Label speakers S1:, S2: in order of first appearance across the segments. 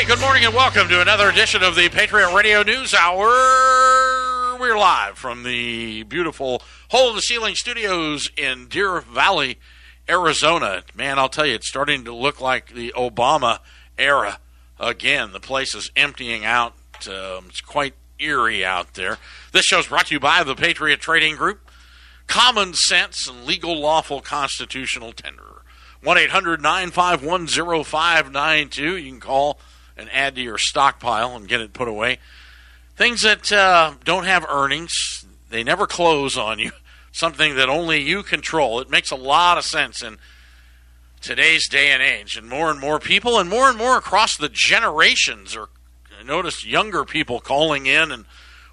S1: Hey, good morning and welcome to another edition of the Patriot Radio News Hour. We're live from the beautiful Hole in the Ceiling Studios in Deer Valley, Arizona. Man, I'll tell you, it's starting to look like the Obama era again. The place is emptying out. Um, it's quite eerie out there. This show's brought to you by the Patriot Trading Group. Common sense and legal, lawful, constitutional tender. 1 800 951 0592. You can call and add to your stockpile and get it put away. Things that uh, don't have earnings, they never close on you. Something that only you control. It makes a lot of sense in today's day and age. And more and more people, and more and more across the generations, are I noticed younger people calling in and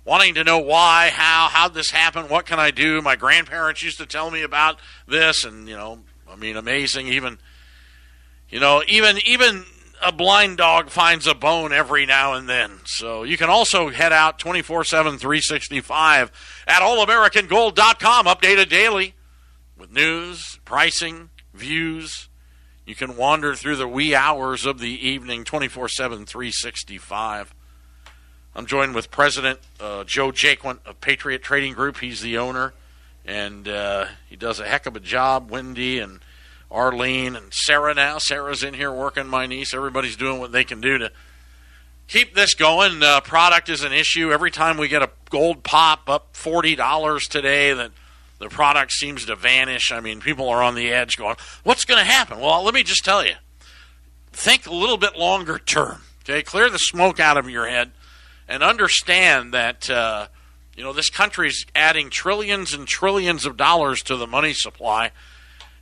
S1: wanting to know why, how, how this happened, what can I do? My grandparents used to tell me about this, and you know, I mean, amazing. Even, you know, even even a blind dog finds a bone every now and then. So you can also head out 24 7, 365 at allamericangold.com, updated daily with news, pricing, views. You can wander through the wee hours of the evening 24 7, 365. I'm joined with President uh, Joe Jaquint of Patriot Trading Group. He's the owner, and uh, he does a heck of a job. Wendy and Arlene and Sarah now. Sarah's in here working my niece. Everybody's doing what they can do to keep this going. Uh, product is an issue. Every time we get a gold pop up $40 today, that the product seems to vanish. I mean, people are on the edge going, what's going to happen? Well, let me just tell you think a little bit longer term. Okay, clear the smoke out of your head and understand that uh, you know this country's adding trillions and trillions of dollars to the money supply,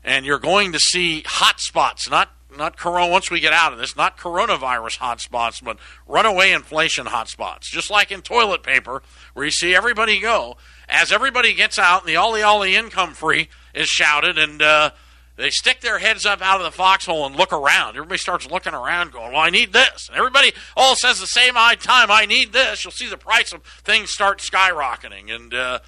S1: and you're going to see hot spots, not not corona. Once we get out of this, not coronavirus hotspots, but runaway inflation hotspots. Just like in toilet paper, where you see everybody go as everybody gets out, and the ollie ollie income free is shouted, and uh, they stick their heads up out of the foxhole and look around. Everybody starts looking around, going, "Well, I need this." And everybody all says the same time, "I need this." You'll see the price of things start skyrocketing, and uh,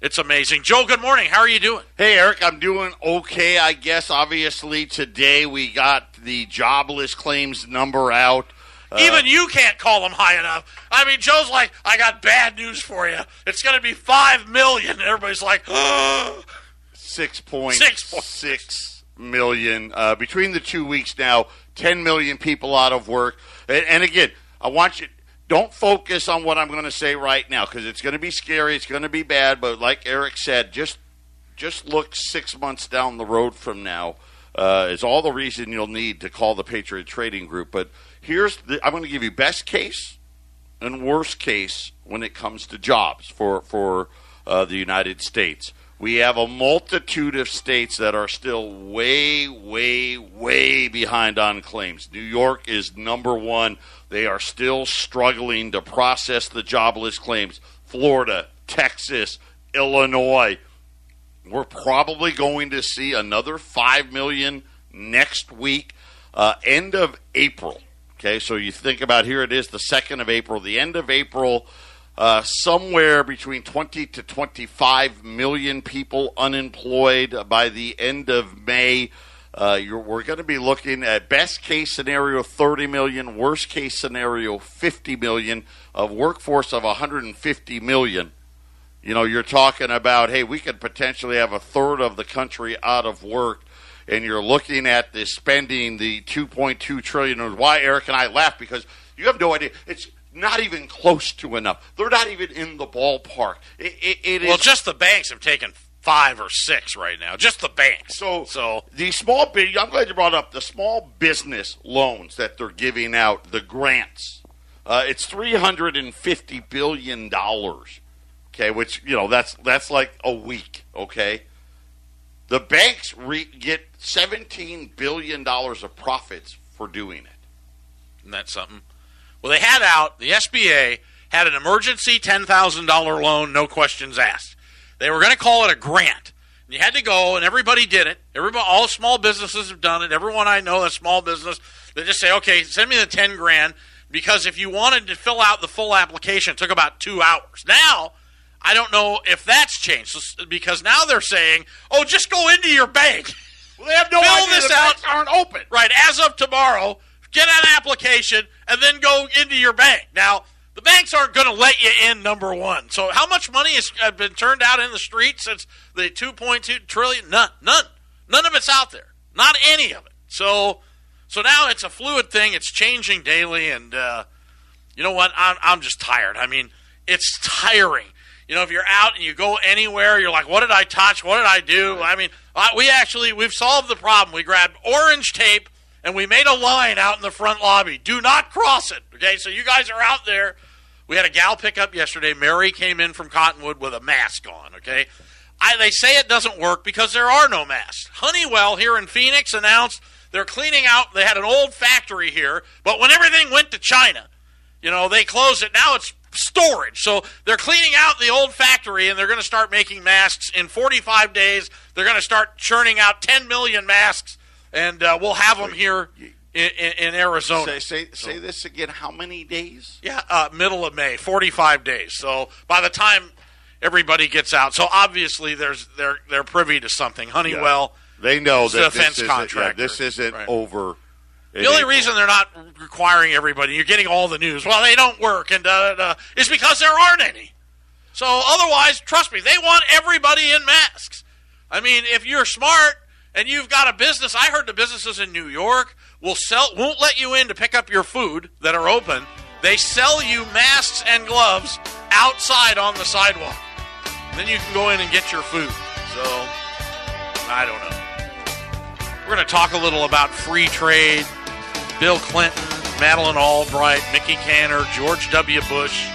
S1: it's amazing. Joe, good morning. How are you doing?
S2: Hey, Eric, I'm doing okay, I guess. Obviously, today we got the jobless claims number out.
S1: Uh, Even you can't call them high enough. I mean, Joe's like, "I got bad news for you. It's going to be five million. And everybody's like, "Oh."
S2: six point six million uh, between the two weeks now. Ten million people out of work, and, and again, I want you. Don't focus on what I'm going to say right now because it's going to be scary. It's going to be bad. But like Eric said, just just look six months down the road from now. Uh, is all the reason you'll need to call the Patriot Trading Group. But here's the, I'm going to give you best case and worst case when it comes to jobs for for uh, the United States. We have a multitude of states that are still way, way, way behind on claims. New York is number one. They are still struggling to process the jobless claims. Florida, Texas, Illinois. We're probably going to see another 5 million next week, uh, end of April. Okay, so you think about here it is the 2nd of April, the end of April uh, somewhere between 20 to 25 million people unemployed by the end of May. Uh, we're going to be looking at best case scenario 30 million, worst case scenario 50 million, of workforce of 150 million. You know, you're talking about, hey, we could potentially have a third of the country out of work and you're looking at the spending the 2.2 trillion. Why Eric and I laugh because you have no idea. It's not even close to enough. They're not even in the ballpark. It, it, it
S1: well,
S2: is,
S1: just the banks have taken five or six right now. Just the banks.
S2: So, so the small big. I'm glad you brought up the small business loans that they're giving out. The grants. Uh, it's three hundred and fifty billion dollars. Okay, which you know that's that's like a week. Okay, the banks re- get seventeen billion dollars of profits for doing it.
S1: Isn't that something? Well, they had out, the SBA had an emergency $10,000 loan, no questions asked. They were going to call it a grant. And you had to go, and everybody did it. Everybody, all small businesses have done it. Everyone I know that's small business, they just say, okay, send me the 10 grand. Because if you wanted to fill out the full application, it took about two hours. Now, I don't know if that's changed because now they're saying, "Oh, just go into your bank."
S2: Well, they have no
S1: Fill
S2: idea
S1: this
S2: the
S1: out.
S2: aren't open.
S1: Right, as of tomorrow, get an application, and then go into your bank. Now, the banks aren't going to let you in, number one. So, how much money has uh, been turned out in the street since the 2.2 trillion? None. None. None of it's out there. Not any of it. So, so now it's a fluid thing. It's changing daily, and uh, you know what? I'm I'm just tired. I mean, it's tiring. You know, if you're out and you go anywhere, you're like, "What did I touch? What did I do?" I mean, uh, we actually we've solved the problem. We grabbed orange tape and we made a line out in the front lobby. Do not cross it. Okay, so you guys are out there. We had a gal pick up yesterday. Mary came in from Cottonwood with a mask on. Okay, I, they say it doesn't work because there are no masks. Honeywell here in Phoenix announced they're cleaning out. They had an old factory here, but when everything went to China, you know, they closed it. Now it's storage. So they're cleaning out the old factory and they're going to start making masks in 45 days. They're going to start churning out 10 million masks, and uh, we'll have them here in, in, in Arizona.
S2: Say, say, say this again. How many days?
S1: Yeah, uh, middle of May, 45 days. So by the time everybody gets out, so obviously there's they're they're privy to something. Honeywell.
S2: Yeah. They know that
S1: defense
S2: this
S1: contractor.
S2: Isn't, yeah, this isn't
S1: Right.
S2: over.
S1: The only reason they're not requiring everybody, you're getting all the news. Well, they don't work, and da, da, da, is because there aren't any. So otherwise, trust me, they want everybody in masks. I mean, if you're smart and you've got a business, I heard the businesses in New York will sell, won't let you in to pick up your food that are open. They sell you masks and gloves outside on the sidewalk. Then you can go in and get your food. So I don't know. We're going to talk a little about free trade, Bill Clinton, Madeleine Albright, Mickey Kantor, George W. Bush.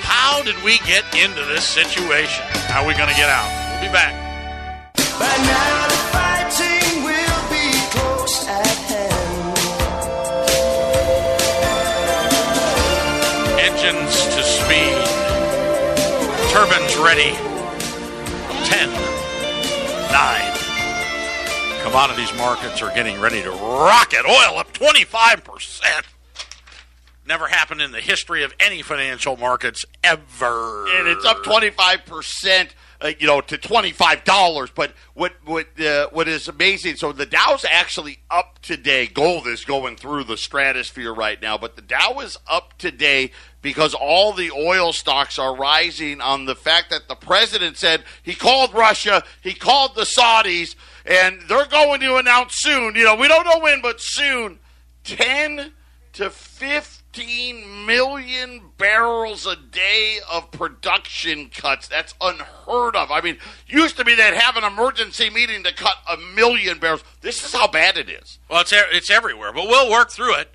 S1: How did we get into this situation? How are we going to get out? We'll be back. Engines to speed, turbines ready. 10, 9. Commodities markets are getting ready to rocket. Oil up 25%. Never happened in the history of any financial markets ever.
S2: and it's up twenty five percent. Uh, you know, to twenty five dollars. But what what uh, what is amazing? So the Dow's actually up today. Gold is going through the stratosphere right now, but the Dow is up today because all the oil stocks are rising on the fact that the president said he called Russia, he called the Saudis, and they're going to announce soon. You know, we don't know when, but soon, ten to 15 million barrels a day of production cuts. That's unheard of. I mean, used to be they'd have an emergency meeting to cut a million barrels. This is how bad it is.
S1: Well, it's it's everywhere, but we'll work through it.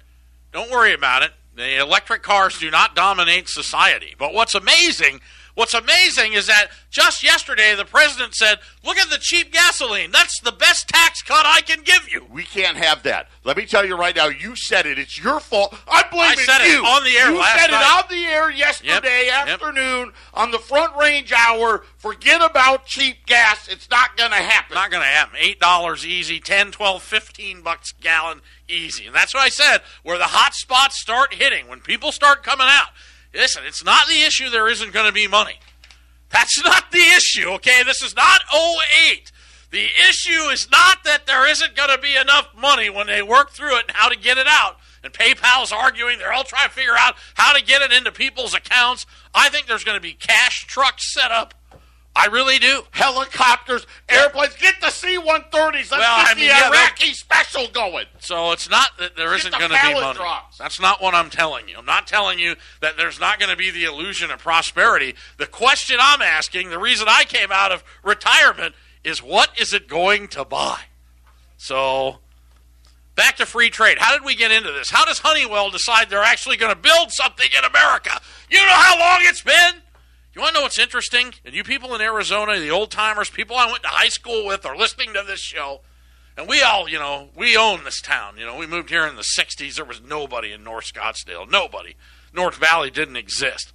S1: Don't worry about it. The electric cars do not dominate society. But what's amazing, what's amazing is that just yesterday the president said, "Look at the cheap gasoline. That's the best tax cut I can give you."
S2: We can't have that. Let me tell you right now, you said it. It's your fault. I'm blaming
S1: I said it
S2: you.
S1: on the air
S2: You said
S1: night.
S2: it on the air yesterday
S1: Yep, yep.
S2: afternoon on the front range hour. Forget about cheap gas. It's not going to happen.
S1: Not going to happen. Eight dollars easy, 10, 12, 15 bucks a gallon easy. And that's what I said. Where the hot spots start hitting, when people start coming out. Listen, it's not the issue. There isn't going to be money. That's not the issue. Okay, this is not 08. The issue is not that there isn't going to be enough money when they work through it and how to get it out. And PayPal's arguing they're all trying to figure out how to get it into people's accounts. I think there's going to be cash trucks set up. I really do.
S2: Helicopters, airplanes. Get the C-130s. Let's
S1: Well,
S2: get
S1: I mean,
S2: the
S1: yeah,
S2: Iraqi special going.
S1: So it's not that there isn't
S2: the
S1: going to be money.
S2: drops.
S1: That's not what I'm telling you. I'm not telling you that there's not going to be the illusion of prosperity. The question I'm asking, the reason I came out of retirement, is what is it going to buy? So back to free trade. How did we get into this? How does Honeywell decide they're actually going to build something in America? You know how long it's been? You want to know what's interesting? And you people in Arizona, the old timers, people I went to high school with, are listening to this show. And we all, you know, we own this town. You know, we moved here in the 60s. There was nobody in North Scottsdale. Nobody. North Valley didn't exist.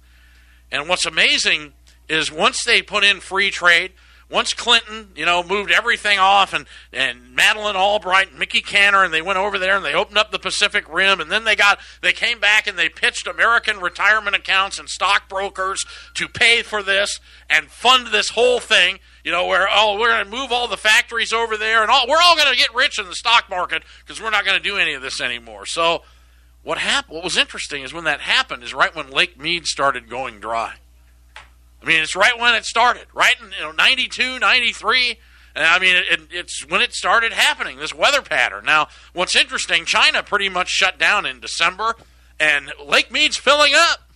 S1: And what's amazing is once they put in free trade, once Clinton, you know, moved everything off and, and Madeleine Albright and Mickey Kantor and they went over there and they opened up the Pacific Rim and then they got they came back and they pitched American retirement accounts and stockbrokers to pay for this and fund this whole thing. you know, where oh we're going to move all the factories over there, and all we're all going to get rich in the stock market because we're not going to do any of this anymore. So what happened? What was interesting is when that happened is right when Lake Mead started going dry. I mean, it's right when it started, right in you know 92, 93. And I mean, it, it's when it started happening, this weather pattern. Now, what's interesting, China pretty much shut down in December, and Lake Mead's filling up.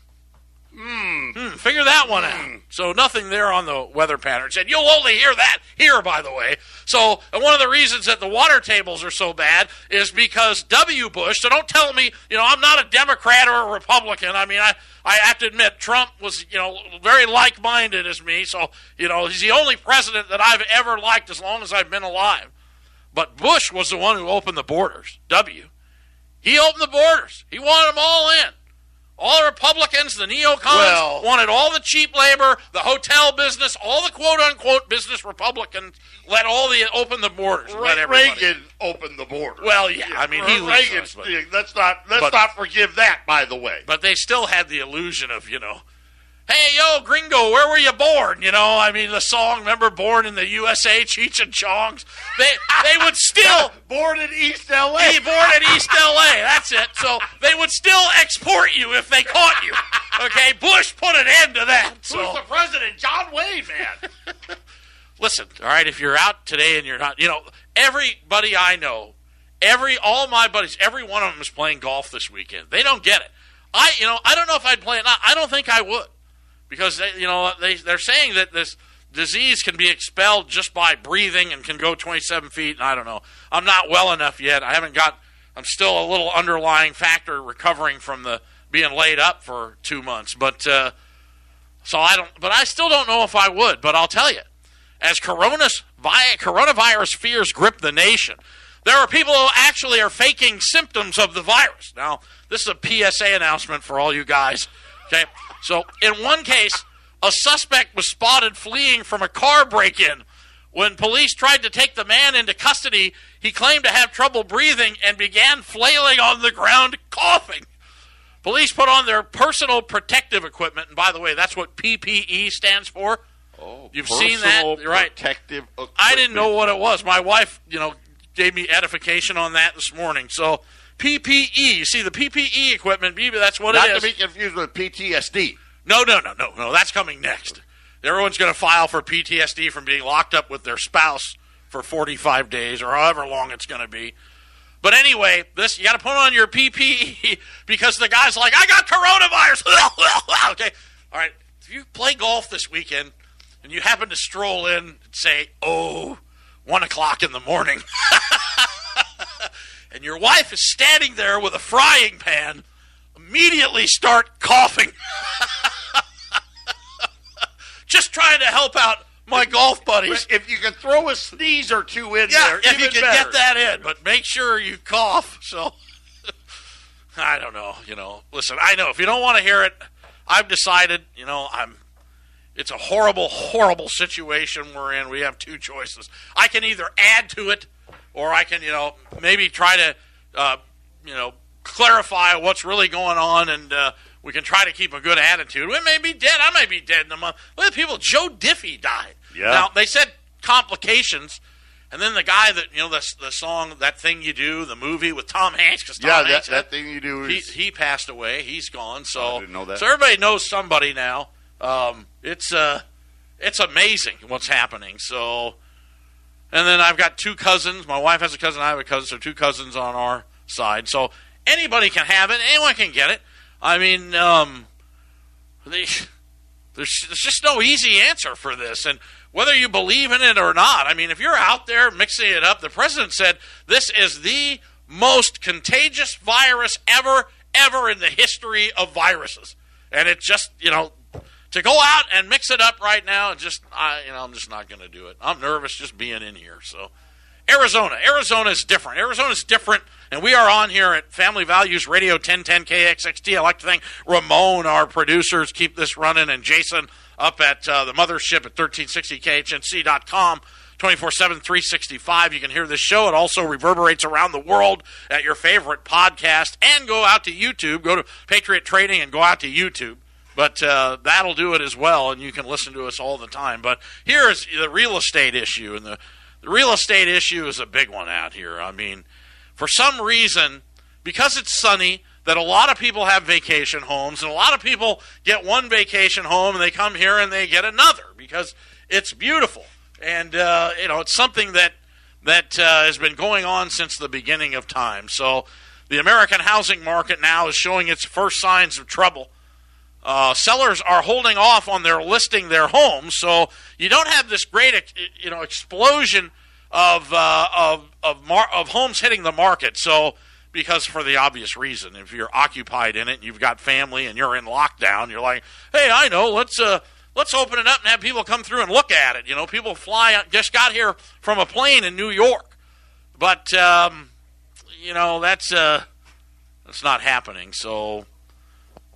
S1: Hmm, figure that one out. So nothing there on the weather pattern. Said you'll only hear that here, by the way. So and one of the reasons that the water tables are so bad is because W. Bush. So don't tell me, you know, I'm not a Democrat or a Republican. I mean, I I have to admit Trump was, you know, very like-minded as me. So you know, he's the only president that I've ever liked as long as I've been alive. But Bush was the one who opened the borders. W. He opened the borders. He wanted them all in. All the Republicans, the neocons,
S2: Well-
S1: wanted all the cheap labor, the hotel business, all the quote unquote business Republicans let all the open the borders.
S2: Re- Reagan opened the border.
S1: Well, yeah, I mean he
S2: Reagan.
S1: us, but,
S2: let's not let's
S1: but-
S2: not forgive that. By the way,
S1: but they still had the illusion of you know, hey yo gringo, where were you born? You know, I mean the song, remember born in the USA, Cheech and Chongs. They they would still
S2: born in East L.A.
S1: Born in East LA. That's it. So they would still export you if they caught you. Okay, Bush put an end to that.
S2: Who's
S1: So
S2: the president? John Wayne, man.
S1: listen, all right, if you're out today and you're not, you know, everybody I know, every all my buddies, every one of them is playing golf this weekend. They don't get it. I, you know, I don't know if I'd play it. Not. I don't think I would, because they, you know, they they're saying that this disease can be expelled just by breathing and can go 27 feet. And I don't know. I'm not well enough yet. I haven't got. I'm still a little underlying factor recovering from the being laid up for two months, but. uh so I don't, but I still don't know if I would. But I'll tell you, as coronas, vi- coronavirus fears grip the nation, there are people who actually are faking symptoms of the virus. Now, this is a PSA announcement for all you guys. Okay, so in one case, a suspect was spotted fleeing from a car break-in. When police tried to take the man into custody, he claimed to have trouble breathing and began flailing on the ground, coughing. Police put on their personal protective equipment, and by the way, that's what PPE stands for.
S2: Oh,
S1: You've seen that, You're right.
S2: Protective. Equipment.
S1: I didn't know what it was. My wife, you know, gave me edification on that this morning. So PPE, you see the PPE equipment, maybe that's what
S2: Not
S1: it
S2: to be confused with PTSD.
S1: no, no, no, no, no. That's coming next. Everyone's going to file for PTSD from being locked up with their spouse for 45 days or however long it's going to be. But anyway, this you got to put on your PPE because the guy's like, I got coronavirus. okay, all right. If you play golf this weekend and you happen to stroll in and say, "Oh, one o'clock in the morning," and your wife is standing there with a frying pan, immediately start coughing. Just trying to help out my golf buddies.
S2: If you can throw a sneeze or two in
S1: Yeah,
S2: there,
S1: if you can
S2: better.
S1: get that in, but make sure you cough. So I don't know. You know, listen. I know if you don't want to hear it, I've decided. You know, I'm. It's a horrible, horrible situation we're in. We have two choices. I can either add to it, or I can, you know, maybe try to, uh, you know, clarify what's really going on, and uh, we can try to keep a good attitude. We may be dead. I may be dead in a month. Look at people. Joe Diffie died.
S2: Yeah.
S1: Now they said complications, and then the guy that you know the the song that thing you do, the movie with Tom Hanks, because Tom
S2: Yeah, that,
S1: Hanks
S2: that thing you do
S1: he
S2: is.
S1: he passed away. He's gone. So
S2: Oh, I didn't know that.
S1: So everybody knows somebody now. Um, it's uh, it's amazing what's happening. So, and then I've got two cousins. My wife has a cousin. I have a cousin. So two cousins on our side. So anybody can have it. Anyone can get it. I mean, um, they, there's there's just no easy answer for this, and whether you believe in it or not. I mean, if you're out there mixing it up, the president said this is the most contagious virus ever, ever in the history of viruses, and it just you know to go out and mix it up right now, just I you know I'm just not going to do it. I'm nervous just being in here, so. Arizona. Arizona is different. Arizona is different, and we are on here at Family Values Radio 1010 KXXT. I like to thank Ramon, our producers, keep this running, and Jason up at uh, the mothership at 1360KHNC.com. 24 7, 365. You can hear this show. It also reverberates around the world at your favorite podcast and go out to YouTube. Go to Patriot Trading and go out to YouTube. But uh, that'll do it as well, and you can listen to us all the time. But here is the real estate issue, and the, the real estate issue is a big one out here. I mean, for some reason, because it's sunny, that a lot of people have vacation homes, and a lot of people get one vacation home and they come here and they get another because it's beautiful, and uh, you know it's something that that uh, has been going on since the beginning of time. So the American housing market now is showing its first signs of trouble. Uh, sellers are holding off on their listing their homes, so you don't have this great, you know, explosion of uh, of of, mar- of homes hitting the market. So because for the obvious reason, if you're occupied in it, and you've got family, and you're in lockdown, you're like, hey, I know, let's uh, let's open it up and have people come through and look at it. You know, people fly just got here from a plane in New York, but um, you know that's uh, that's not happening. So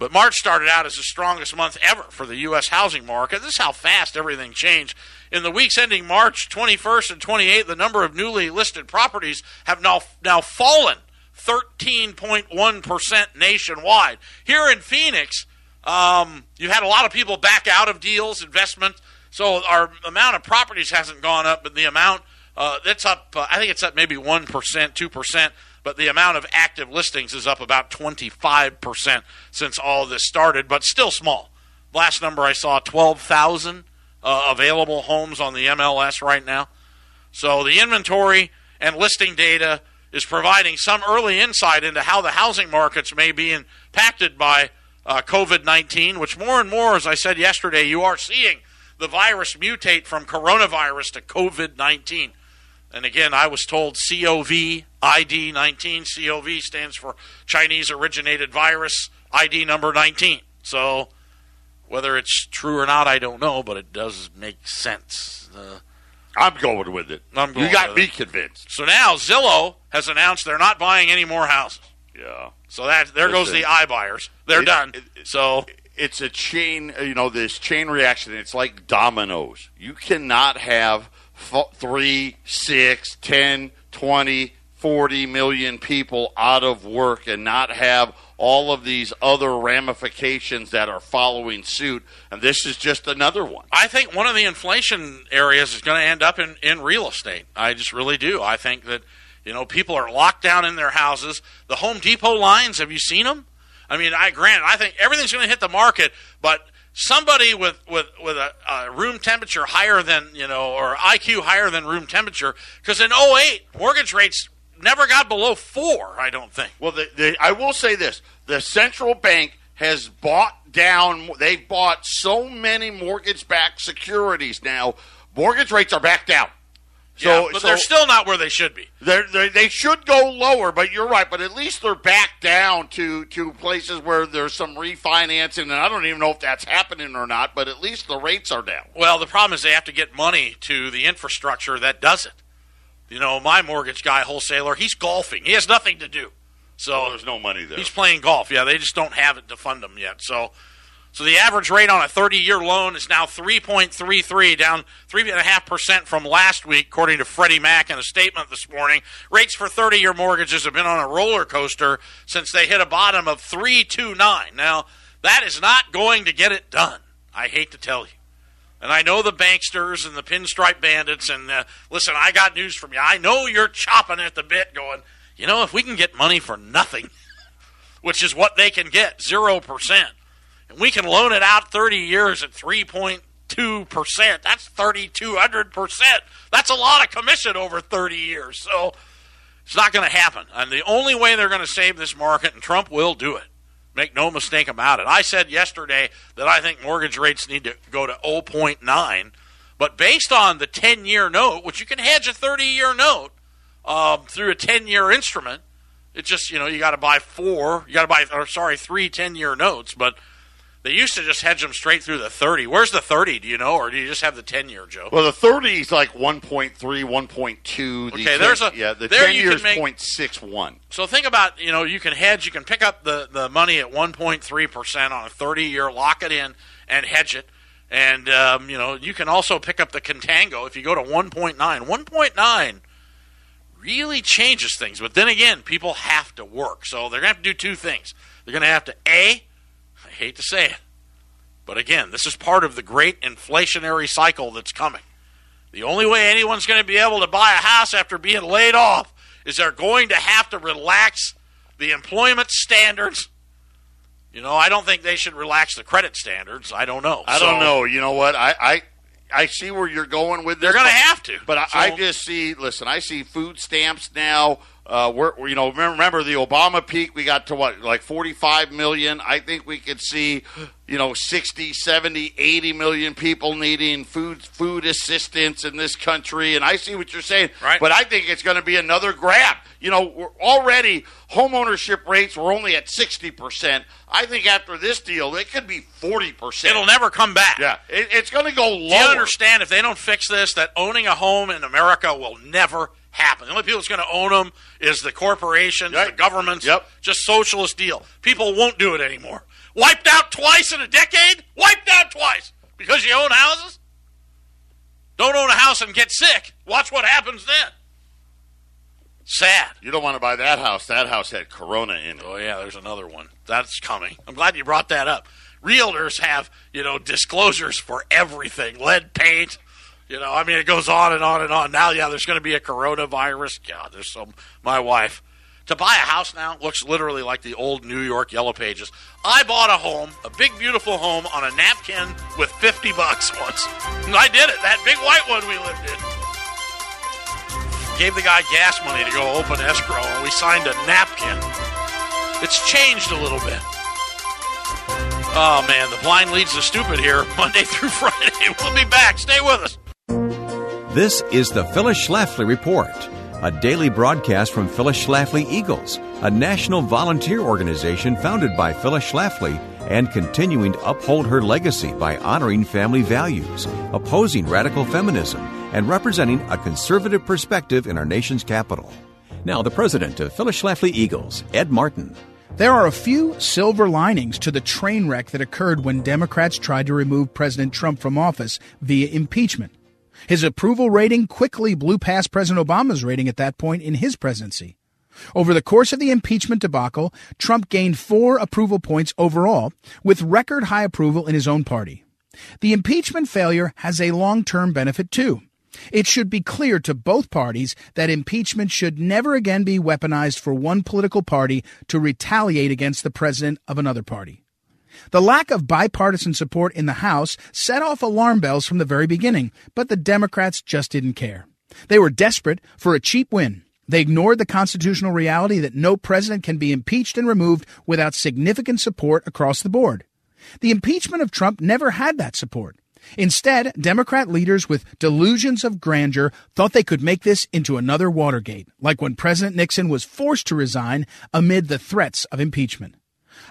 S1: but March started out as the strongest month ever for the U.S. housing market. This is how fast everything changed. In the weeks ending March 21st and 28th, the number of newly listed properties have now, now fallen 13.1% nationwide. Here in Phoenix, um, you had a lot of people back out of deals, investment. So our amount of properties hasn't gone up, but the amount uh, that's up. Uh, I think it's up maybe one percent, two percent but the amount of active listings is up about 25% since all this started, but still small. Last number I saw 12,000 uh, available homes on the MLS right now. So the inventory and listing data is providing some early insight into how the housing markets may be impacted by uh, COVID 19, which more and more, as I said yesterday, you are seeing the virus mutate from coronavirus to COVID 19. And again, I was told COV ID 19. COV stands for Chinese originated virus ID number 19. So whether it's true or not, I don't know, but it does make sense. Uh,
S2: I'm going with it.
S1: I'm going
S2: you got me
S1: it.
S2: convinced.
S1: So now Zillow has announced they're not buying any more houses.
S2: Yeah.
S1: So that there goes
S2: Listen,
S1: the iBuyers. They're
S2: it-
S1: done.
S2: it-
S1: so
S2: It's a chain, you know, this chain reaction. It's like dominoes. You cannot have fo- three, six, ten, twenty, forty million people out of work and not have all of these other ramifications that are following suit. And this is just another one.
S1: I think one of the inflation areas is going to end up in, in real estate. I just really do. I think that, you know, people are locked down in their houses. The Home Depot lines, have you seen them? I mean, I grant, I think everything's going to hit the market, but somebody with, with, with a, a room temperature higher than, you know, or IQ higher than room temperature, because in 08, mortgage rates never got below four, I don't think.
S2: Well, the, the, I will say this: the central bank has bought down. They've bought so many mortgage-backed securities now. Mortgage rates are back down. So,
S1: yeah, but
S2: so
S1: they're still not where they should be.
S2: they're, they they should go lower. But you're right. But at least they're back down to to places where there's some refinancing, and I don't even know if that's happening or not. But at least the rates are down.
S1: Well, the problem is they have to get money to the infrastructure that does it. You know, my mortgage guy, wholesaler, he's golfing. He has nothing to do. So oh,
S2: there's no money there.
S1: he's playing golf. Yeah, they just don't have it to fund him yet. So, so the average rate on a 30-year loan is now 3.33, down three and a half percent from last week, according to Freddie Mac in a statement this morning. Rates for 30-year mortgages have been on a roller coaster since they hit a bottom of 3.29. Now, that is not going to get it done. I hate to tell you. And I know the banksters and the pinstripe bandits. And uh, listen, I got news from you. I know you're chopping at the bit, going, you know, if we can get money for nothing, which is what they can get, 0%, and we can loan it out 30 years at 3.2%, that's 3,200%. That's a lot of commission over 30 years. So it's not going to happen. And the only way they're going to save this market, and Trump will do it, Make no mistake about it. I said yesterday that I think mortgage rates need to go to 0.9, but based on the 10 year note, which you can hedge a 30 year note um, through a 10 year instrument, it's just, you know, you got to buy four, you got to buy, or sorry, three 10 year notes, but they used to just hedge them straight through the 30. Where's the 30? Do you know, or do you just have the 10 year, Joe?
S2: Well, the 30 is like 1.3, 1.2. The
S1: Okay, there's a-
S2: yeah, the
S1: there
S2: 10
S1: you
S2: years
S1: can make-
S2: 0.61.
S1: So think about, you know, you can hedge, you can pick up the, the money at 1.3% on a 30 year, lock it in, and hedge it. And, um, you know, you can also pick up the contango if you go to 1.9. 1.9 really changes things. But then again, people have to work. So they're going to have to do two things. They're going to have to, A, hate to say it, But again, this is part of the great inflationary cycle that's coming. The only way anyone's going to be able to buy a house after being laid off is they're going to have to relax the employment standards. You know, I don't think they should relax the credit standards. I don't know.
S2: I
S1: So,
S2: don't know. You know what? I I, I see where you're going with this.
S1: They're going to have to.
S2: But I,
S1: So-
S2: I just see. Listen, I see food stamps now. Uh, we're, we're- you know remember, the Obama peak? We got to what like 45 million. I think we could see you know 60, 70, 80 million people needing food food assistance in this country. And I see what you're saying.
S1: Right.
S2: But I think it's going to be another grab. You know, we're already home ownership rates were only at 60 percent. I think after this deal, it could be 40 percent.
S1: It'll never come back.
S2: Yeah, it, it's going to go lower.
S1: Do you understand if they don't fix this, that owning a home in America will never happen? The only people that's going to own them is the corporations,
S2: Right.
S1: the governments.
S2: Yep.
S1: Just socialist deal. People won't do it anymore. Wiped out twice in a decade? Wiped out twice because you own houses? Don't own a house and get sick. Watch what happens then. Sad.
S2: You don't want to buy that house. That house had Corona in it.
S1: Oh yeah, there's another one. That's coming. I'm glad you brought that up. Realtors have, you know, disclosures for everything. Lead paint. You know, I mean it goes on and on and on. Now, yeah, there's gonna be a coronavirus. God, there's some my wife. To buy a house now looks literally like the old New York Yellow Pages. I bought a home, a big beautiful home on a napkin with fifty bucks once. I did it. That big white one we lived in gave the guy gas money to go open escrow, and we signed a napkin. It's changed a little bit. Oh man, the blind leads the stupid here, Monday through Friday. We'll be back. Stay with us.
S3: This is the Phyllis Schlafly Report, a daily broadcast from Phyllis Schlafly Eagles, a national volunteer organization founded by Phyllis Schlafly and continuing to uphold her legacy by honoring family values, opposing radical feminism, and representing a conservative perspective in our nation's capital. Now, the president of Phyllis Schlafly Eagles, Ed Martin.
S4: There are a few silver linings to the train wreck that occurred when Democrats tried to remove President Trump from office via impeachment. His approval rating quickly blew past President Obama's rating at that point in his presidency. Over the course of the impeachment debacle, Trump gained four approval points overall, with record high approval in his own party. The impeachment failure has a long term benefit too. It should be clear to both parties that impeachment should never again be weaponized for one political party to retaliate against the president of another party. The lack of bipartisan support in the House set off alarm bells from the very beginning, but the Democrats just didn't care. They were desperate for a cheap win. They ignored the constitutional reality that no president can be impeached and removed without significant support across the board. The impeachment of Trump never had that support. Instead, Democrat leaders with delusions of grandeur thought they could make this into another Watergate, like when President Nixon was forced to resign amid the threats of impeachment.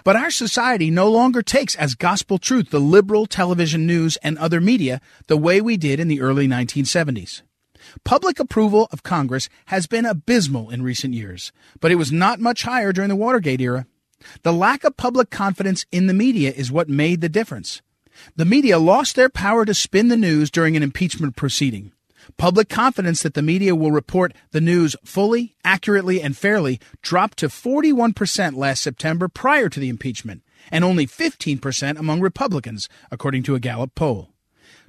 S4: But our society no longer takes as gospel truth the liberal television news and other media the way we did in the early 1970s. Public approval of Congress has been abysmal in recent years, but it was not much higher during the Watergate era. The lack of public confidence in the media is what made the difference. The media lost their power to spin the news during an impeachment proceeding. Public confidence that the media will report the news fully, accurately, and fairly dropped to 41% last September prior to the impeachment, and only 15% among Republicans, according to a Gallup poll.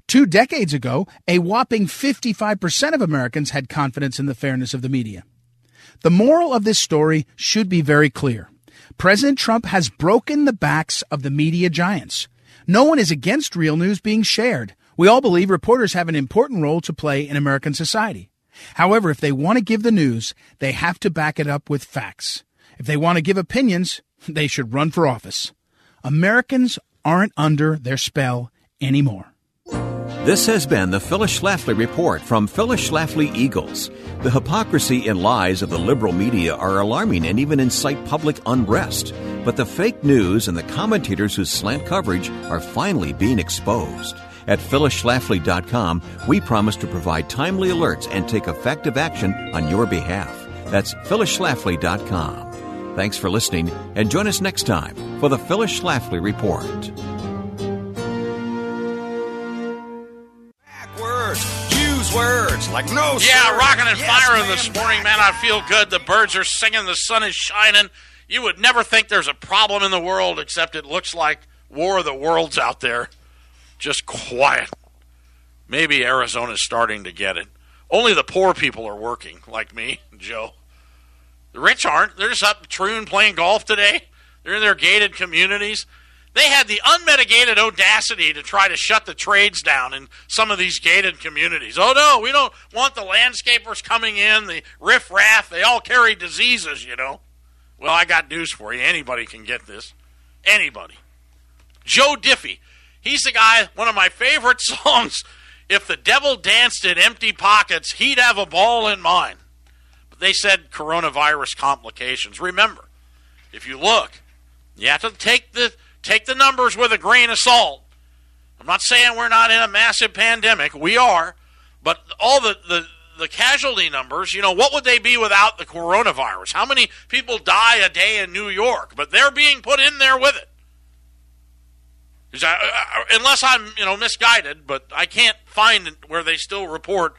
S4: Two decades ago, a whopping 55% of Americans had confidence in the fairness of the media. The moral of this story should be very clear. President Trump has broken the backs of the media giants. No one is against real news being shared. We all believe reporters have an important role to play in American society. However, if they want to give the news, they have to back it up with facts. If they want to give opinions, they should run for office. Americans aren't under their spell anymore.
S3: This has been the Phyllis Schlafly Report from Phyllis Schlafly Eagles. The hypocrisy and lies of the liberal media are alarming and even incite public unrest. But the fake news and the commentators who slant coverage are finally being exposed. At phyllisschlafly.com, we promise to provide timely alerts and take effective action on your behalf. That's phyllisschlafly.com. Thanks for listening and join us next time for the Phyllis Schlafly Report.
S5: Words. Use words like no.
S1: Yeah,
S5: sir,
S1: rocking and
S5: yes,
S1: firing this morning, man. I feel good. The birds are singing, the sun is shining. You would never think there's a problem in the world, except it looks like war of the worlds out there. Just quiet. Maybe Arizona's starting to get it. Only the poor people are working, like me, Joe. The rich aren't. They're just up Troon playing golf today. They're in their gated communities. They had the unmitigated audacity to try to shut the trades down in some of these gated communities. Oh no, we don't want the landscapers coming in, the riffraff. They all carry diseases, you know. Well, I got news for you. Anybody can get this. Anybody. Joe Diffie. He's the guy, one of my favorite songs. If the devil danced in empty pockets, he'd have a ball in mine. But they said coronavirus complications. Remember, if you look, you have to take the take the numbers with a grain of salt. I'm not saying we're not in a massive pandemic. We are. But all the, the, the casualty numbers, you know, what would they be without the coronavirus? How many people die a day in New York? But they're being put in there with it. Unless I'm, you know, misguided, but I can't find where they still report,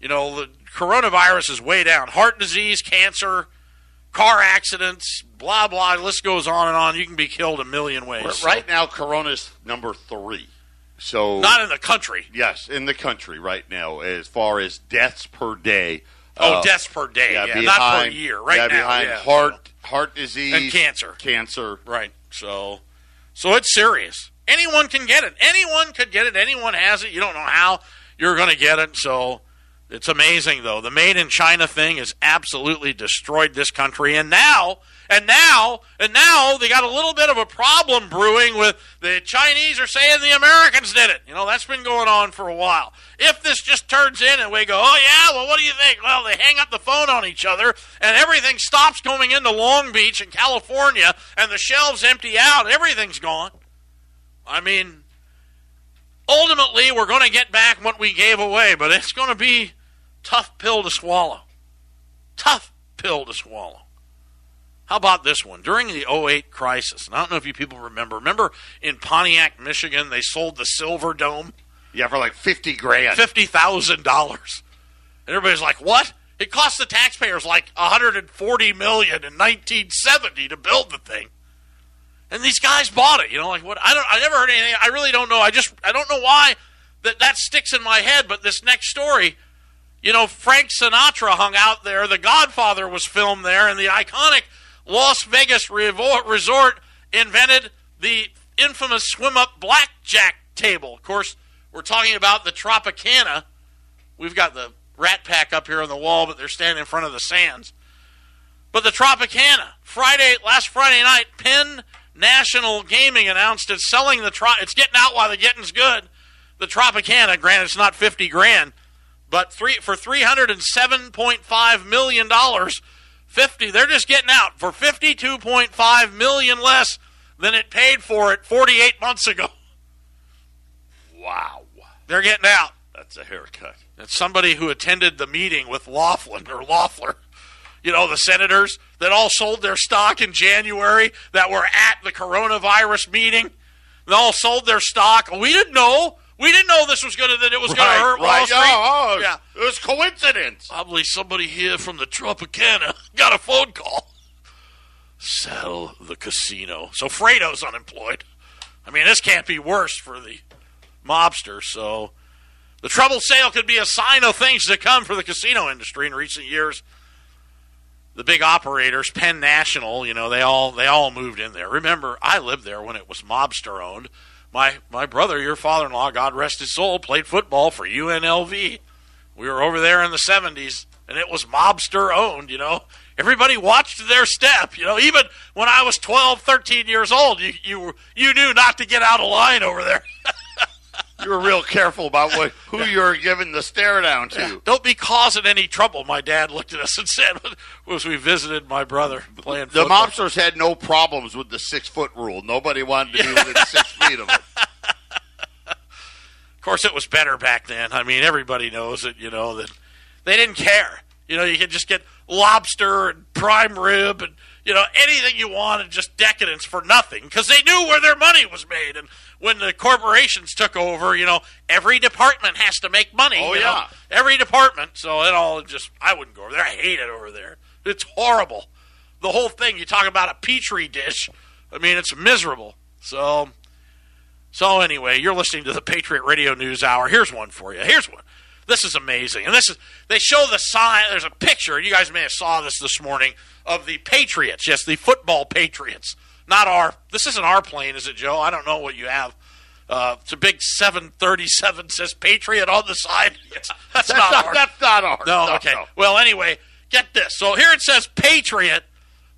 S1: you know, the coronavirus is way down. Heart disease, cancer, car accidents, blah blah. The list goes on and on. You can be killed a million ways.
S2: Right so. now, Corona's number three. So
S1: not in the country.
S2: Yes, in the country right now, as far as deaths per day.
S1: Oh, uh, deaths per day. Yeah, yeah behind, not per year. Right
S2: yeah,
S1: now,
S2: behind
S1: yeah.
S2: heart heart disease
S1: and cancer.
S2: Cancer.
S1: Right. So, so it's serious. Anyone can get it. Anyone could get it. Anyone has it. You don't know how you're going to get it. So it's amazing, though. The made in China thing has absolutely destroyed this country. And now, and now, and now they got a little bit of a problem brewing with the Chinese are saying the Americans did it. You know, that's been going on for a while. If this just turns in and we go, oh, yeah, well, what do you think? Well, they hang up the phone on each other and everything stops coming into Long Beach and California and the shelves empty out, everything's gone. I mean, ultimately, we're going to get back what we gave away, but it's going to be tough pill to swallow. Tough pill to swallow. How about this one? During the 08 crisis, and I don't know if you people remember, remember in Pontiac, Michigan, they sold the Silverdome?
S2: Yeah, for like 50 grand.
S1: $50,000. And everybody's like, what? It cost the taxpayers like 140 million in 1970 to build the thing and these guys bought it. You know, like what? I don't. I never heard anything. I really don't know. I just I don't know why that that sticks in my head. But this next story, you know, Frank Sinatra hung out there. The Godfather was filmed there, and the iconic Las Vegas resort invented the infamous swim up blackjack table. Of course, we're talking about the Tropicana. We've got the Rat Pack up here on the wall, but they're standing in front of the Sands. But the Tropicana, Friday, last Friday night, Penn National Gaming announced it's selling the tro- it's getting out while the getting's good. The Tropicana, granted it's not fifty grand, but three for three hundred and seven point five million dollars. Fifty, they're just getting out for fifty-two point five million less than it paid for it forty-eight months ago.
S2: Wow,
S1: they're getting out.
S2: That's a haircut.
S1: It's somebody who attended the meeting with Laughlin or Loeffler you know, the senators that all sold their stock in January that were at the coronavirus meeting. They all sold their stock. We didn't know. We didn't know this was going to that it was
S2: right,
S1: going to hurt
S2: right.
S1: Wall Street.
S2: Oh, oh, yeah, it was coincidence.
S1: Probably somebody here from the Tropicana got a phone call. Sell the casino. So Fredo's unemployed. I mean, this can't be worse for the mobster. So the troubled sale could be a sign of things to come for the casino industry in recent years the big operators, Penn National, you know, they all they all moved in there. Remember, I lived there when it was mobster owned. My my brother, your father-in-law, God rest his soul, played football for UNLV. We were over there in the 70s and it was mobster owned, you know. Everybody watched their step, you know. Even when I was 12, 13 years old, you you you knew not to get out of line over there.
S2: you were real careful about what, who you were giving the stare down to. Yeah.
S1: Don't be causing any trouble. My dad looked at us and said, "Was we visited my brother playing."
S2: The football. mobsters had no problems with the six foot rule. Nobody wanted to be within six feet of it.
S1: Of course, it was better back then. I mean, everybody knows it. You know that they didn't care. You know, you could just get lobster and prime rib and you know anything you wanted, just decadence for nothing because they knew where their money was made and when the corporations took over, you know, every department has to make money.
S2: Oh,
S1: yeah.
S2: Know?
S1: Every department. So it all just, I wouldn't go over there. I hate it over there. It's horrible. The whole thing, you talk about a petri dish. I mean, it's miserable. So So anyway, you're listening to the Patriot Radio News Hour. Here's one for you. Here's one. This is amazing, and this is they show the sign. There's a picture. You guys may have saw this this morning of the Patriots. Yes, the football Patriots. Not our. This isn't our plane, is it, Joe? I don't know what you have. Uh, it's a big 737 says Patriot on the side. That's,
S2: That's
S1: not,
S2: not,
S1: ours.
S2: that's not ours.
S1: No,
S2: No,
S1: okay.
S2: no.
S1: Well, anyway, get this. So here it says Patriot.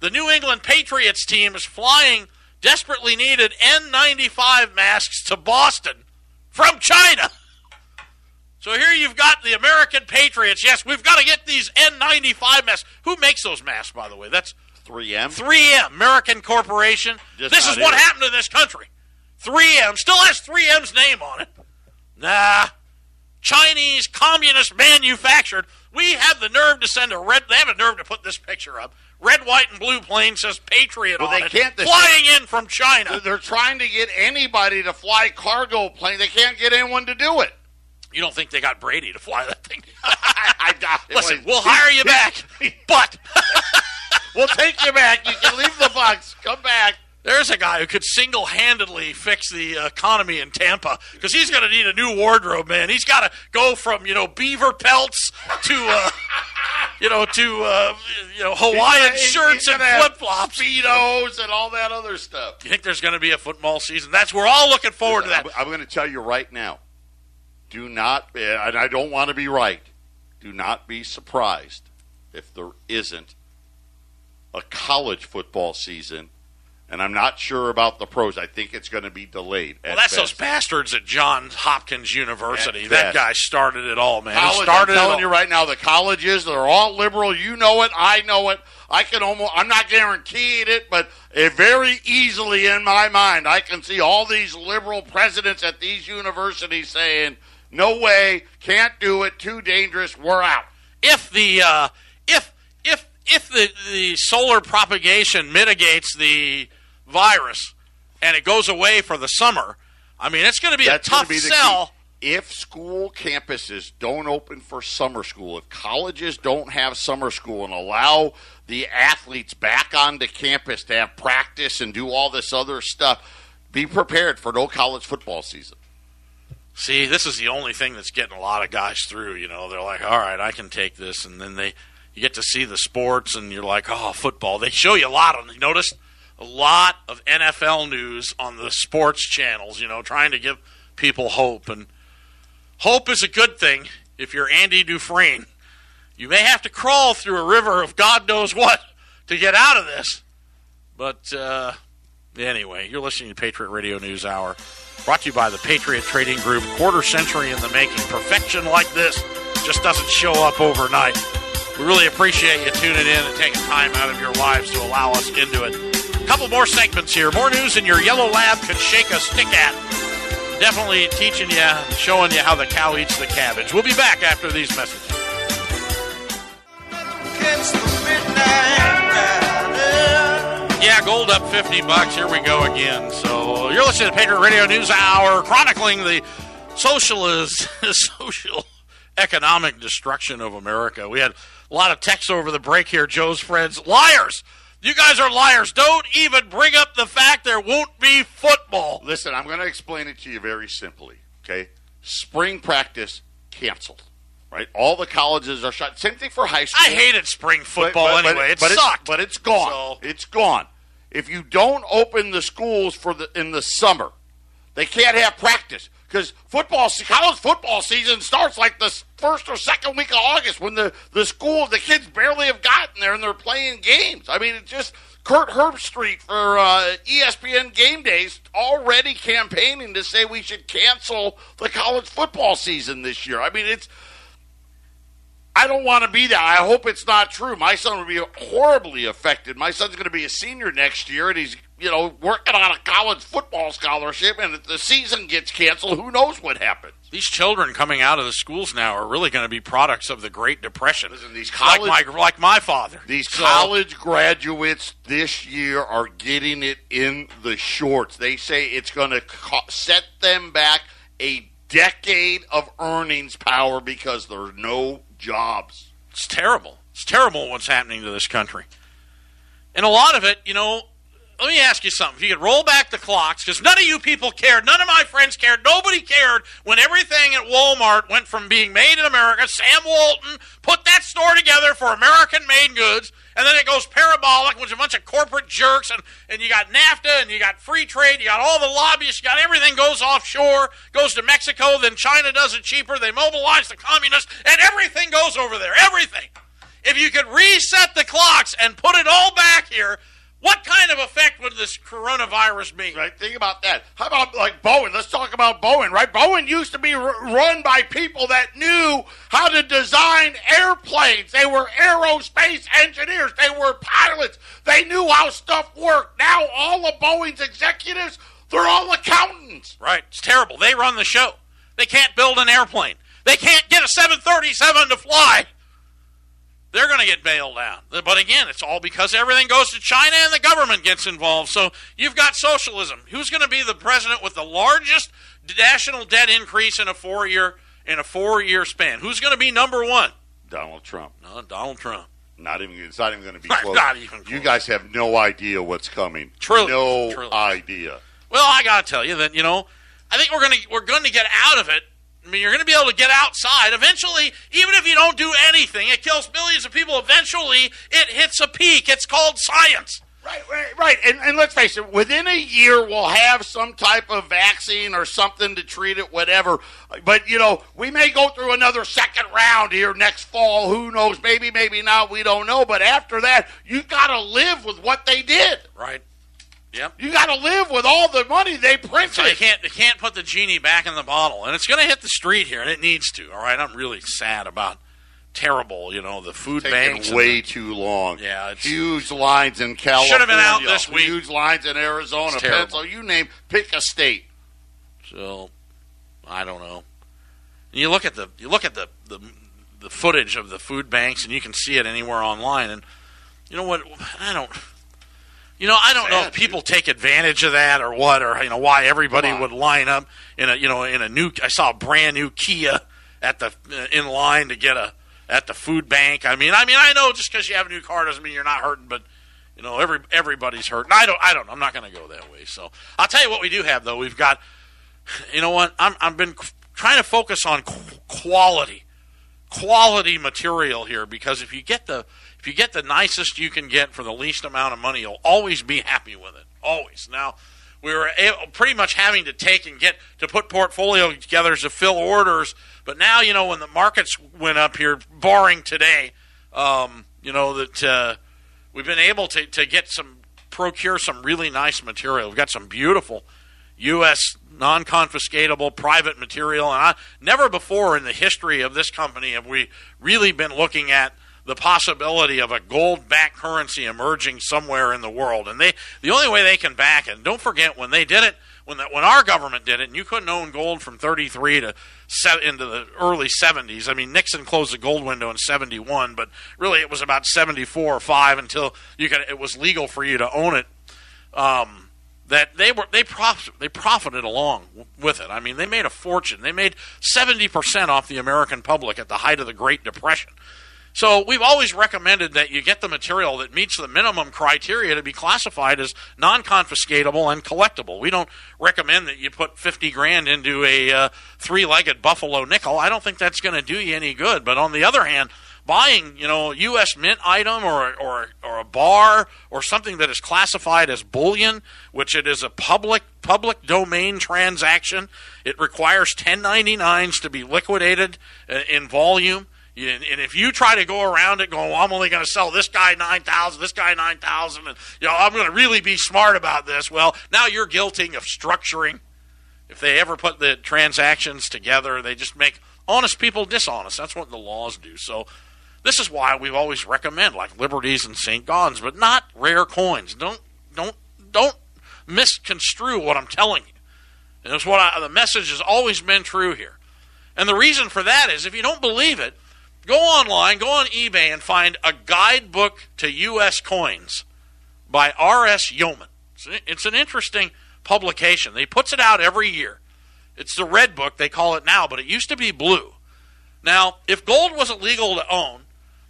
S1: The New England Patriots team is flying desperately needed N95 masks to Boston from China. So here you've got the American Patriots. Yes, we've got to get these N95 masks. Who makes those masks, by the way? That's
S2: 3M.
S1: 3M, American Corporation.
S2: Just
S1: this is what
S2: it.
S1: happened to this country. 3M still has 3M's name on it. Nah. Chinese communist manufactured. We have the nerve to send a red. They have a nerve to put this picture up. Red, white, and blue plane says Patriot
S2: Well,
S1: on
S2: they
S1: it.
S2: can't-
S1: flying in from China.
S2: They're trying to get anybody to fly cargo plane. They can't get anyone to do it.
S1: You don't think they got Brady to fly that thing?
S2: I, I doubt it.
S1: Listen,
S2: Well,
S1: we'll hire you back, but
S2: We'll take you back. You can leave the Bucks. Come back.
S1: There's a guy who could single-handedly fix the economy in Tampa because he's going to need a new wardrobe, man. He's got to go from you know beaver pelts to uh, you know to uh, you know Hawaiian
S2: He's
S1: shirts and flip flops. You
S2: speedos, and all that other stuff.
S1: You think there's going to be a football season? That's we're all looking forward to that.
S2: I'm, I'm going to tell you right now. Do not, and I don't want to be right. Do not be surprised if there isn't a college football season. And I'm not sure about the pros. I think it's going to be delayed.
S1: Well,
S2: at
S1: that's those bastards at Johns Hopkins University.
S2: At
S1: That
S2: best.
S1: guy started it all, man.
S2: College, I'm
S1: started it
S2: telling you right now, the colleges they're all liberal. You know it. I know it. I can almost. I'm not guaranteed it, but it very easily in my mind, I can see all these liberal presidents at these universities saying, "No way, can't do it. Too dangerous. We're out."
S1: if the uh, if the the solar propagation mitigates the virus and it goes away for the summer, I mean it's going to be
S2: That's
S1: a tough
S2: be
S1: sell.
S2: key. If school campuses don't open for summer school, if colleges don't have summer school and allow the athletes back onto campus to have practice and do all this other stuff, be prepared for no college football season.
S1: See, this is the only thing that's getting a lot of guys through. You know, they're like, all right, I can take this, and then they you get to see the sports, and you're like, oh, football. They show you a lot on. You notice a lot of NFL news on the sports channels. You know, trying to give people hope, and hope is a good thing if you're Andy Dufresne. You may have to crawl through a river of God knows what to get out of this, but uh, anyway, you're listening to Patriot Radio News Hour. Brought to you by the Patriot Trading Group. Quarter century in the making. Perfection like this just doesn't show up overnight. We really appreciate you tuning in and taking time out of your lives to allow us into it. A couple more segments here. More news than your yellow lab can shake a stick at. Definitely teaching you, showing you how the cow eats the cabbage. We'll be back after these messages. Yeah, gold up 50 bucks. Here we go again. So you're listening to Patriot Radio News Hour, chronicling the socialist, social economic destruction of America. We had a lot of texts over the break here. Joe's friends, liars. You guys are liars. Don't even bring up the fact there won't be football.
S2: Listen, I'm going to explain it to you very simply. Okay, spring practice canceled. Right, all the colleges are shut. Same thing for high school.
S1: I hated spring football
S2: But- but-
S1: anyway.
S2: but
S1: it sucked.
S2: but it's gone.
S1: So-
S2: It's gone. If you don't open the schools for the in the summer, they can't have practice because football, college football season starts like the first or second week of August when the the school, the kids barely have gotten there and they're playing games. I mean, it's just Kirk Herbstreit for uh, ESPN Game Days already campaigning to say we should cancel the college football season this year. I mean, it's I don't want to be that. I hope it's not true. My son would be horribly affected. My son's going to be a senior next year, and he's you know working on a college football scholarship. And if the season gets canceled, who knows what happens?
S1: These children coming out of the schools now are really going to be products of the Great Depression.
S2: Listen, these
S1: like
S2: college-
S1: my like my father.
S2: These
S1: So-
S2: college graduates this year are getting it in the shorts. They say it's going to co- set them back a decade of earnings power because there's no jobs.
S1: It's terrible. It's terrible what's happening to this country. And a lot of it, you know, let me ask you something. If you could roll back the clocks, because none of you people cared, none of my friends cared, nobody cared when everything at Walmart went from being made in America. Sam Walton put that store together for American made goods, and then it goes parabolic with a bunch of corporate jerks, and, and you got NAFTA, and you got free trade, you got all the lobbyists, you got everything goes offshore, goes to Mexico, then China does it cheaper, they mobilize the communists, and everything goes over there. Everything. If you could reset the clocks and put it all back here, what kind of effect would this coronavirus be?
S2: Right, think about that. How about like Boeing? Let's talk about Boeing, right? Boeing used to be r- run by people that knew how to design airplanes. They were aerospace engineers. They were pilots. They knew how stuff worked. Now all of Boeing's executives, they're all accountants.
S1: Right, it's terrible. They run the show. They can't build an airplane. They can't get a 737 to fly they're going to get bailed out. But again, it's all because everything goes to China and the government gets involved. So you've got socialism. Who's going to be the president with the largest national debt increase in a four year in a four year span? Who's going to be number one?
S2: Donald Trump.
S1: No, Donald Trump.
S2: Not even. It's not even going to be close.
S1: not even close.
S2: You guys have no idea what's coming.
S1: Truly.
S2: no
S1: Truly.
S2: idea.
S1: Well, I got to tell you that you know, I think we're going to we're going to get out of it. I mean, you're going to be able to get outside eventually. Even if you don't do anything, it kills millions of people. Eventually, it hits a peak. It's called science.
S2: Right, right, right. And, and let's face it, within a year, we'll have some type of vaccine or something to treat it, whatever. But, you know, we may go through another second round here next fall. Who knows? Maybe, maybe not. We don't know. But after that, you've got to live with what they did.
S1: Right. Yep.
S2: You got to live with all the money they printed.
S1: So they can't they can't put the genie back in the bottle, and it's going to hit the street here, and it needs to. All right, I'm really sad about terrible, you know, the food banks.
S2: Taking way
S1: the-
S2: too long.
S1: Yeah, it's-
S2: huge lines in California.
S1: Should have been out this week.
S2: Huge lines in Arizona. Pencil. You name, pick a state.
S1: So I don't know. And you look at the you look at the, the the footage of the food banks, and you can see it anywhere online. And you know what? I don't. You know, I don't know if people take advantage of that or what, or you know why everybody would line up in a you know in a new. I saw a brand new Kia at the uh, in line to get a at the food bank. I mean, I mean, I know just because you have a new car doesn't mean you're not hurting, but you know, every everybody's hurting. I don't. I don't. I'm not going to go that way. So I'll tell you what we do have though. We've got you know what? I'm I've been trying to focus on qu- quality, quality material here because if you get the if you get the nicest you can get for the least amount of money, you'll always be happy with it. Always. Now we were able, pretty much having to take and get to put portfolio together to fill orders, but now you know when the markets went up here, barring today, um, you know that. Uh, we've been able to, to get some procure some really nice material. We've got some beautiful U.S. non-confiscatable private material, and I, never before in the history of this company have we really been looking at the possibility of a gold-backed currency emerging somewhere in the world. And they the only way they can back it. And don't forget when they did it. When, the, when our government did it, and you couldn't own gold from 33 to se- into the early 70s. I mean, Nixon closed the gold window in 71, but really it was about 74 or 5 until you could, it was legal for you to own it. Um, that they were they profit they profited along with it. I mean, they made a fortune. They made 70% off the American public at the height of the Great Depression. So we've always recommended that you get the material that meets the minimum criteria to be classified as non-confiscatable and collectible. We don't recommend that you put 50 grand into a uh, three-legged buffalo nickel. I don't think that's going to do you any good. But on the other hand, buying, you know, U.S. mint item or, or, or a bar or something that is classified as bullion, which it is a public public domain transaction. It requires 1099s to be liquidated uh, in volume. And if you try to go around it going, well, I'm only going to sell this guy 9,000, this guy 9,000, and, you know, I'm going to really be smart about this. Well, now you're guilting of structuring. If they ever put the transactions together, they just make honest people dishonest. That's what the laws do. So this is why we've always recommend like liberties and St. Gaudens, but not rare coins. Don't don't don't misconstrue what I'm telling you. And it's what I, the message has always been true here. And the reason for that is if you don't believe it, go online, go on eBay and find a guidebook to U.S. coins by R.S. Yeoman. It's, an- interesting publication. He puts it out every year. It's the red book, they call it now, but it used to be blue. Now, if gold wasn't legal to own,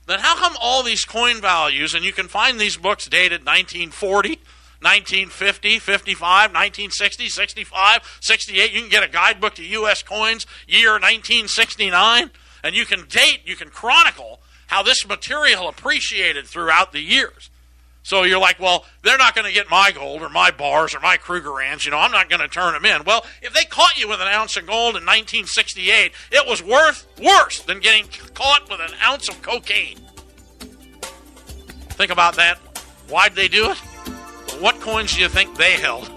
S1: then how come all these coin values, and you can find these books dated 1940, 1950, 55, 1960, 65, 68. You can get a guidebook to U.S. coins, year 1969, and you can date, you can chronicle how this material appreciated throughout the years. So you're like, well, they're not going to get my gold or my bars or my Krugerrands. You know, I'm not going to turn them in. Well, if they caught you with an ounce of gold in 1968, it was worth worse than getting caught with an ounce of cocaine. Think about that. Why'd they do it? What coins do you think they held?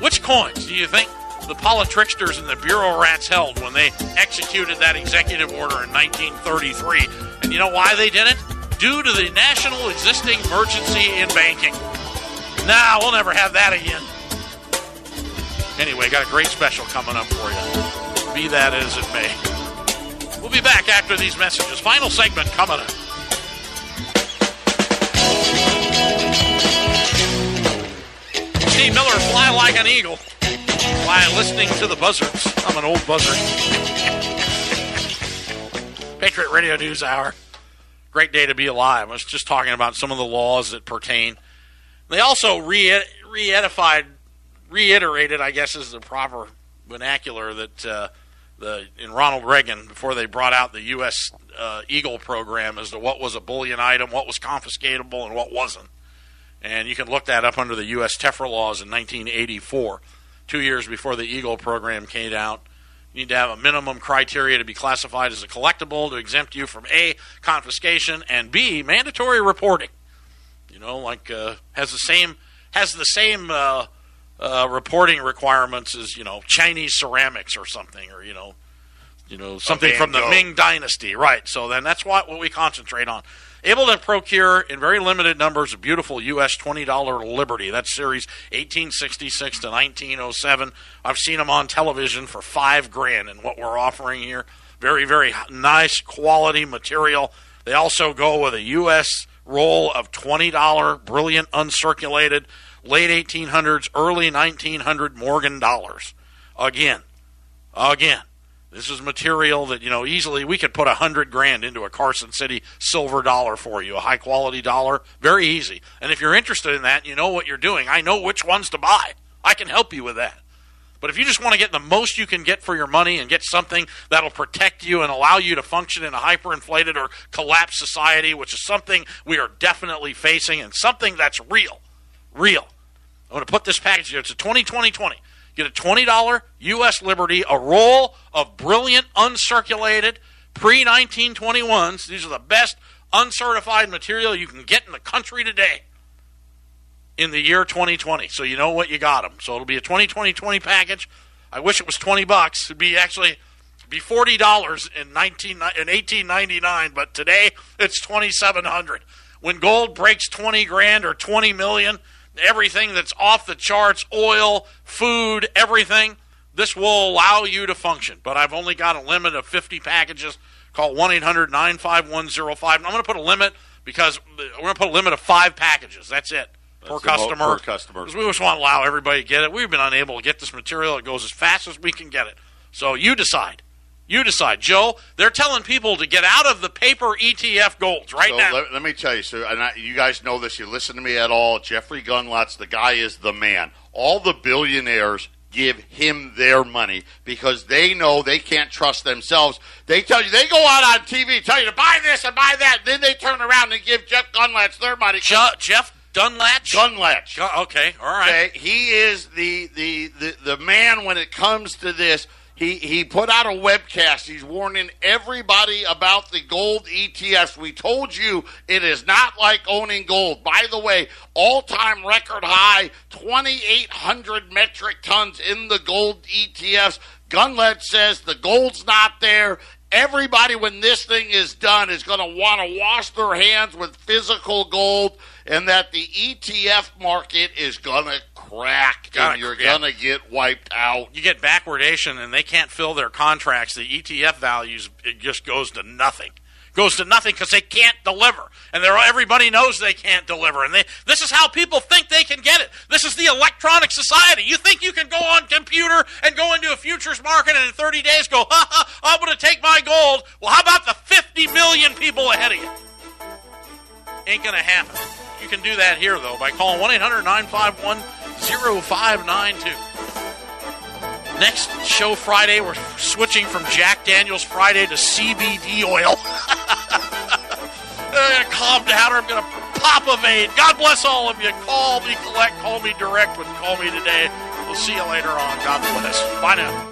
S1: Which coins do you think the politricksters and the bureau rats held when they executed that executive order in 1933? And you know why they did it? due to the national existing emergency in banking. Nah, we'll never have that again. Anyway, got a great special coming up for you. Be that as it may. We'll be back after these messages. Final segment coming up. Steve Miller, fly like an eagle while listening to the buzzards. I'm an old buzzard. Patriot Radio News Hour great day to be alive. I was just talking about some of the laws that pertain. They also re edified, reiterated, I guess is the proper vernacular that uh, the in Ronald Reagan before they brought out the U.S. Uh, Eagle program as to what was a bullion item, what was confiscatable, and what wasn't. And you can look that up under the U.S. TEFRA laws in 1984, two years before the Eagle program came out. You need to have a minimum criteria to be classified as a collectible to exempt you from A, confiscation, and B, mandatory reporting. You know, like uh, has the same has the same uh, uh, reporting requirements as you know Chinese ceramics or something, or you know, you know something from the Ming Dynasty, right? So then that's what what we concentrate on able to procure in very limited numbers a beautiful U.S. $20 Liberty. That's series 1866 to 1907. I've seen them on television for five grand, and what we're offering here, very, very nice quality material. They also go with a U.S. roll of $20 brilliant uncirculated late 1800s, early 1900 Morgan dollars. Again, again, this is material that you know easily we could put a hundred grand into a Carson City silver dollar for you, a high quality dollar, very easy. And if you're interested in that, you know what you're doing. I know which ones to buy. I can help you with that. But if you just want to get the most you can get for your money and get something that'll protect you and allow you to function in a hyperinflated or collapsed society, which is something we are definitely facing and something that's real, real. I'm going to put this package here. It's a 2020 20. Get a $20 U.S. Liberty, a roll of brilliant, uncirculated, pre 1921s. These are the best uncertified material you can get in the country today in the year 2020. So you know what you got them. So it'll be a 2020 20 package. I wish it was 20 bucks. It'd be actually be $40 in 19 in 1899, but today it's 2700. When gold breaks 20 grand or 20 million, everything that's off the charts, oil, food, everything. This will allow you to function, but I've only got a limit of 50 packages. Call 1 800 951 I'm going to put a limit because we're going to put a limit of five packages. That's it per customer.
S2: Per customer.
S1: Because we just want to allow everybody to get it. We've been unable to get this material. It goes as fast as we can get it. So you decide. You decide, Joe. They're telling people to get out of the paper ETF golds right
S2: so
S1: now.
S2: Let, let, me tell you, sir, and I, you guys know this. You listen to me at all. Jeffrey Gundlach, the guy is the man. All the billionaires give him their money because they know they can't trust themselves. They tell you they go out on TV, tell you to buy this and buy that, then they turn around and give Jeff Gundlach their money.
S1: Je- Jeff Dunlap.
S2: Gundlach.
S1: okay, all right.
S2: Okay, he is the, the the the man when it comes to this. He, he put out a webcast. He's warning everybody about the gold ETFs. We told you it is not like owning gold. By the way, all time record high 2,800 metric tons in the gold ETFs. Gundlach says the gold's not there. Everybody, when this thing is done, is going to want to wash their hands with physical gold, and that the ETF market is going to crack, and you're yeah. to get wiped out.
S1: You get backwardation, and they can't fill their contracts. The ETF values it just goes to nothing goes to nothing because they can't deliver, and everybody knows they can't deliver. And they, this is how people think they can get it. This is the electronic society. You think you can go on computer and go into a futures market and in 30 days go, ha ha, I'm going to take my gold. Well, how about the 50 million people ahead of you? Ain't going to happen. You can do that here, though, by calling 1 800 951 0592. Next show Friday, we're switching from Jack Daniels Friday to CBD oil. I'm going to calm down or I'm to pop a vein. God bless all of you. Call me, collect, call me direct with Call Me Today. We'll see you later on. God bless. Bye now.